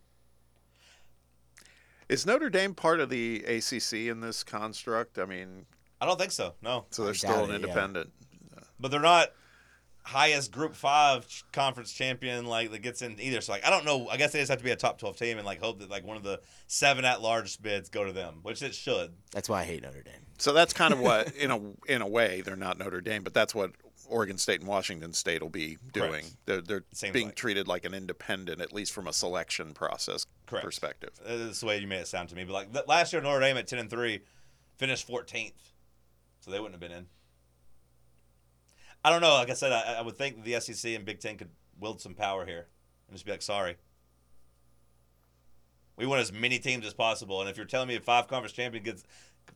Is Notre Dame part of the ACC in this construct? I mean, I don't think so. No, so they're still an it, yeah. independent. but they're not highest Group Five conference champion like that gets in either. So like, I don't know. I guess they just have to be a top twelve team and like hope that like one of the seven at large bids go to them, which it should. That's why I hate Notre Dame. So that's kind of what, in a in a way, they're not Notre Dame, but that's what Oregon State and Washington State will be doing. Correct. They're they're Seems being like. treated like an independent, at least from a selection process Correct. perspective. Uh, That's the way you made it sound to me. But like last year, Notre Dame at ten and three finished fourteenth, so they wouldn't have been in. I don't know. Like I said, I, I would think the SEC and Big Ten could wield some power here and just be like, sorry. We want as many teams as possible, and if you're telling me if five conference champion gets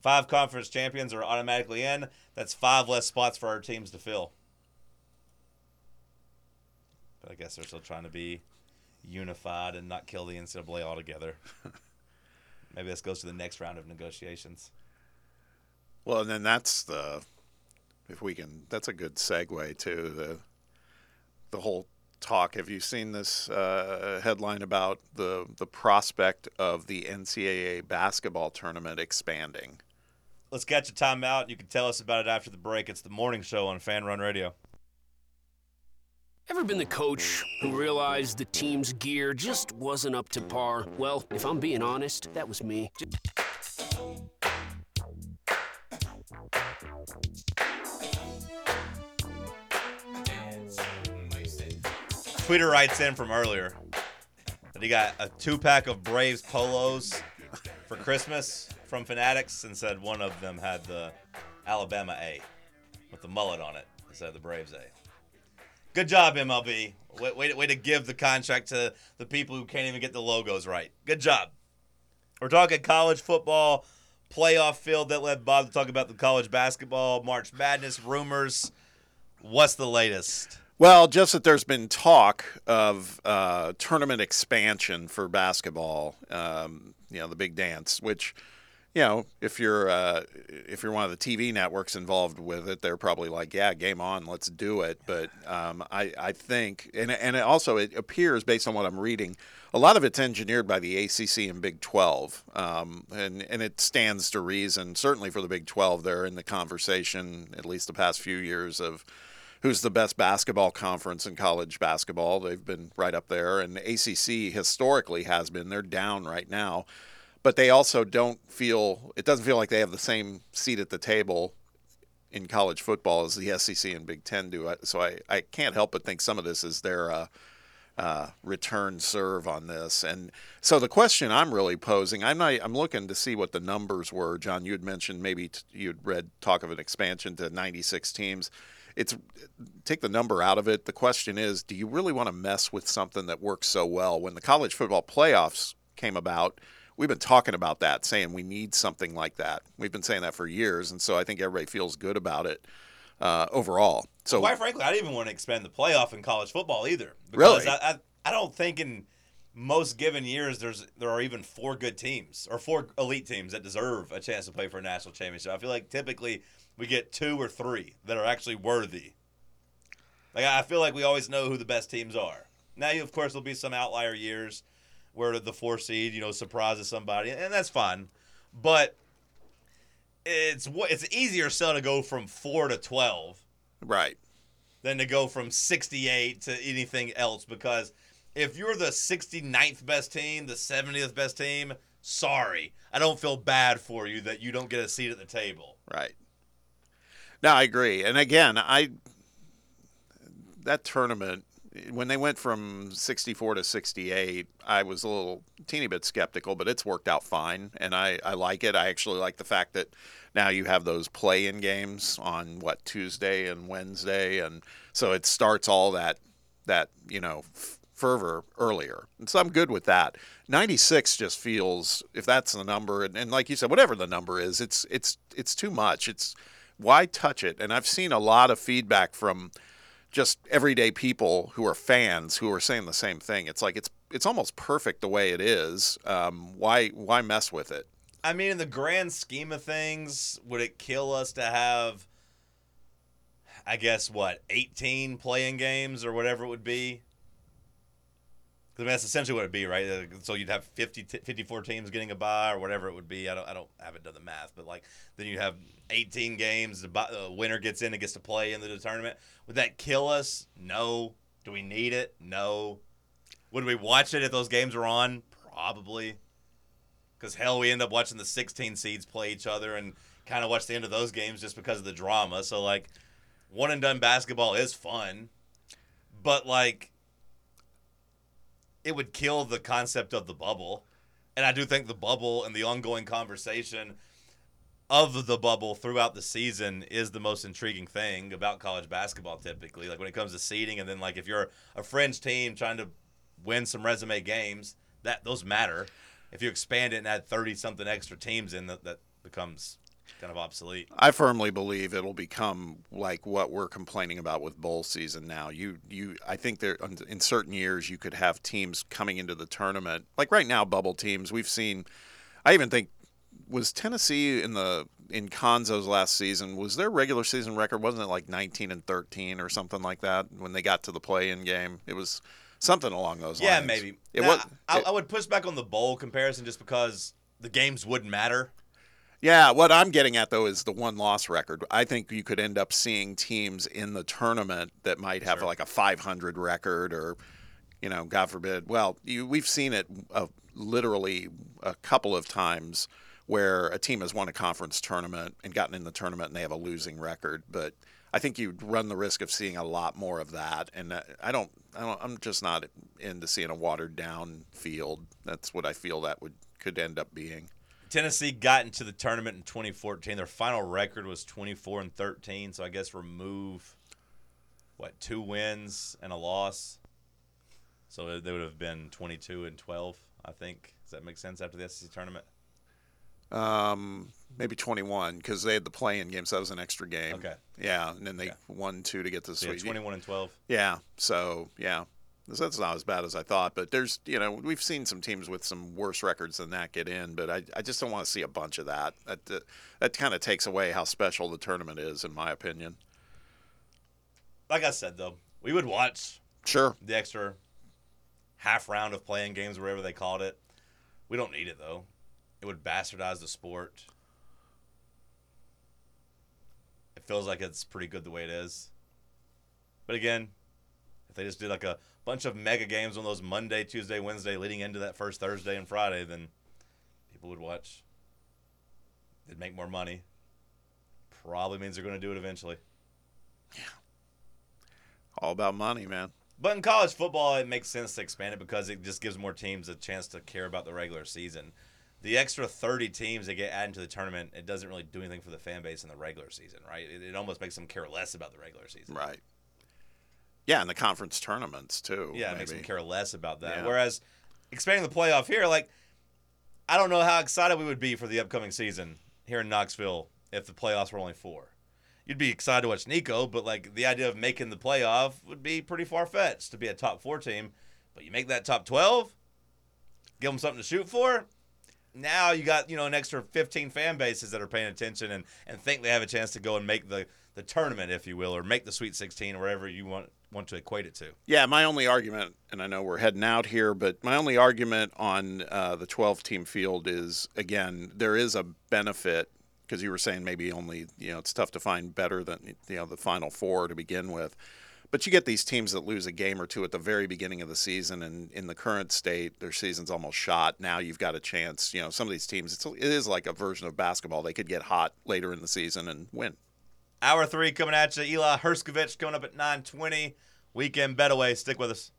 five conference champions are automatically in, that's five less spots for our teams to fill. But I guess they're still trying to be unified and not kill the NCAA altogether. Maybe this goes to the next round of negotiations. Well, and then that's the if we can that's a good segue to the the whole talk. Have you seen this uh, headline about the the prospect of the NCAA basketball tournament expanding? Let's catch a timeout. You can tell us about it after the break. It's the morning show on Fan Run Radio. Ever been the coach who realized the team's gear just wasn't up to par? Well, if I'm being honest, that was me. Tweeter writes in from earlier that he got a two pack of Braves polos for Christmas from Fanatics and said one of them had the Alabama A with the mullet on it. instead of the Braves A. Good job, MLB. Way, way, way to give the contract to the people who can't even get the logos right. Good job. We're talking college football playoff field that led Bob to talk about the college basketball, March Madness rumors. What's the latest? Well, just that there's been talk of uh, tournament expansion for basketball. Um, you know, the big dance, which, you know, if you're uh, if you're one of the TV networks involved with it, they're probably like, yeah, game on, let's do it. But um, I I think, and and it also it appears based on what I'm reading, a lot of it's engineered by the ACC and Big 12, um, and and it stands to reason. Certainly for the Big 12, they're in the conversation at least the past few years of who's the best basketball conference in college basketball. They've been right up there, and ACC historically has been. They're down right now, but they also don't feel. It doesn't feel like they have the same seat at the table in college football as the SEC and Big Ten do. So I, I can't help but think some of this is their uh, uh, return serve on this. And so the question I'm really posing, I'm not, I'm looking to see what the numbers were. John, you had mentioned maybe t- you'd read talk of an expansion to 96 teams. It's take the number out of it. The question is, do you really want to mess with something that works so well? When the college football playoffs came about, we've been talking about that, saying we need something like that. We've been saying that for years, and so I think everybody feels good about it uh, overall. So Quite frankly, I didn't even want to expand the playoff in college football either. Because Really? I, I, I don't think in most given years there's there are even four good teams or four elite teams that deserve a chance to play for a national championship. I feel like typically we get two or three that are actually worthy. Like I feel like we always know who the best teams are. Now, of course, there'll be some outlier years where the four seed, you know, surprises somebody, and that's fine. But it's it's easier sell to go from four to twelve right. than to go from 68 to anything else because if you're the 69th best team, the 70th best team, sorry. I don't feel bad for you that you don't get a seat at the table. Right. No, I agree. And again, I that tournament when they went from 64 to 68, I was a little teeny bit skeptical, but it's worked out fine, and I, I like it. I actually like the fact that now you have those play-in games on what Tuesday and Wednesday, and so it starts all that that you know f- fervor earlier, and so I'm good with that. 96 just feels if that's the number, and, and like you said, whatever the number is, it's it's it's too much. It's why touch it? And I've seen a lot of feedback from just everyday people who are fans who are saying the same thing. It's like it's it's almost perfect the way it is. Um, why why mess with it? I mean, in the grand scheme of things, would it kill us to have, I guess, what, 18 playing games or whatever it would be? I mean, that's essentially what it'd be, right? Uh, So you'd have 50, 54 teams getting a bye or whatever it would be. I don't, I don't, haven't done the math, but like then you have 18 games. The the winner gets in and gets to play in the tournament. Would that kill us? No. Do we need it? No. Would we watch it if those games were on? Probably. Because hell, we end up watching the 16 seeds play each other and kind of watch the end of those games just because of the drama. So like, one and done basketball is fun, but like, it would kill the concept of the bubble. And I do think the bubble and the ongoing conversation of the bubble throughout the season is the most intriguing thing about college basketball typically. Like when it comes to seeding and then like if you're a fringe team trying to win some resume games, that those matter. If you expand it and add 30 something extra teams in that that becomes kind of obsolete. I firmly believe it'll become like what we're complaining about with bowl season now. You you I think there in certain years you could have teams coming into the tournament. Like right now bubble teams, we've seen I even think was Tennessee in the in Cuonzo's last season was their regular season record wasn't it like 19 and 13 or something like that when they got to the play-in game? It was something along those Yeah, lines. Yeah, maybe. It Now, was I, it- I would push back on the bowl comparison just because the games wouldn't matter. Yeah, what I'm getting at though is the one loss record. I think you could end up seeing teams in the tournament that might have Sure. like a 500 record or, you know, God forbid. Well, you, we've seen it uh, literally a couple of times where a team has won a conference tournament and gotten in the tournament and they have a losing record. But I think you'd run the risk of seeing a lot more of that. And uh, I don't, I don't, I'm just not into seeing a watered down field. That's what I feel that would could end up being. Tennessee got into the tournament in 2014. Their final record was 24 and 13. So I guess remove what two wins and a loss. So they would have been 22 and 12, I think. Does that make sense after the SEC tournament? Um, maybe 21 because they had the play-in game, so that was an extra game. Okay. Yeah, and then they Yeah. won two to get to the So yeah, Sweet. 21 and 12. Yeah. So yeah, So that's not as bad as I thought. But there's, you know, we've seen some teams with some worse records than that get in. But I, I just don't want to see a bunch of that. That that, that kind of takes away how special the tournament is, in my opinion. Like I said, though, we would watch Sure. the extra half round of playing games, whatever they called it. We don't need it though. It would bastardize the sport. It feels like it's pretty good the way it is. But again, if they just did like a bunch of mega games on those Monday, Tuesday, Wednesday leading into that first Thursday and Friday, then people would watch. They'd make more money. Probably means they're going to do it eventually. Yeah. All about money, man. But in college football, it makes sense to expand it because it just gives more teams a chance to care about the regular season. The extra 30 teams that get added to the tournament, it doesn't really do anything for the fan base in the regular season, right? It, it almost makes them care less about the regular season. Right. Yeah, and the conference tournaments too. Yeah, it makes me care less about that. Yeah. Whereas expanding the playoff here, like, I don't know how excited we would be for the upcoming season here in Knoxville if the playoffs were only four. You'd be excited to watch Nico, but like the idea of making the playoff would be pretty far fetched to be a top four team. But you make that top 12, give them something to shoot for. Now you got you know an extra 15 fan bases that are paying attention and, and think they have a chance to go and make the, the tournament, if you will, or make the Sweet 16 or wherever you want want to equate it to. Yeah, my only argument, and I know we're heading out here, but my only argument on uh, the 12 team field is again, there is a benefit because you were saying maybe only, you know, it's tough to find better than, you know, the final four to begin with. But you get these teams that lose a game or two at the very beginning of the season, and in the current state, their season's almost shot. Now you've got a chance. You know, some of these teams, it's, it is like a version of basketball. They could get hot later in the season and win. Hour three coming at you. Eli Herskovich coming up at 920. Weekend betaway. Stick with us.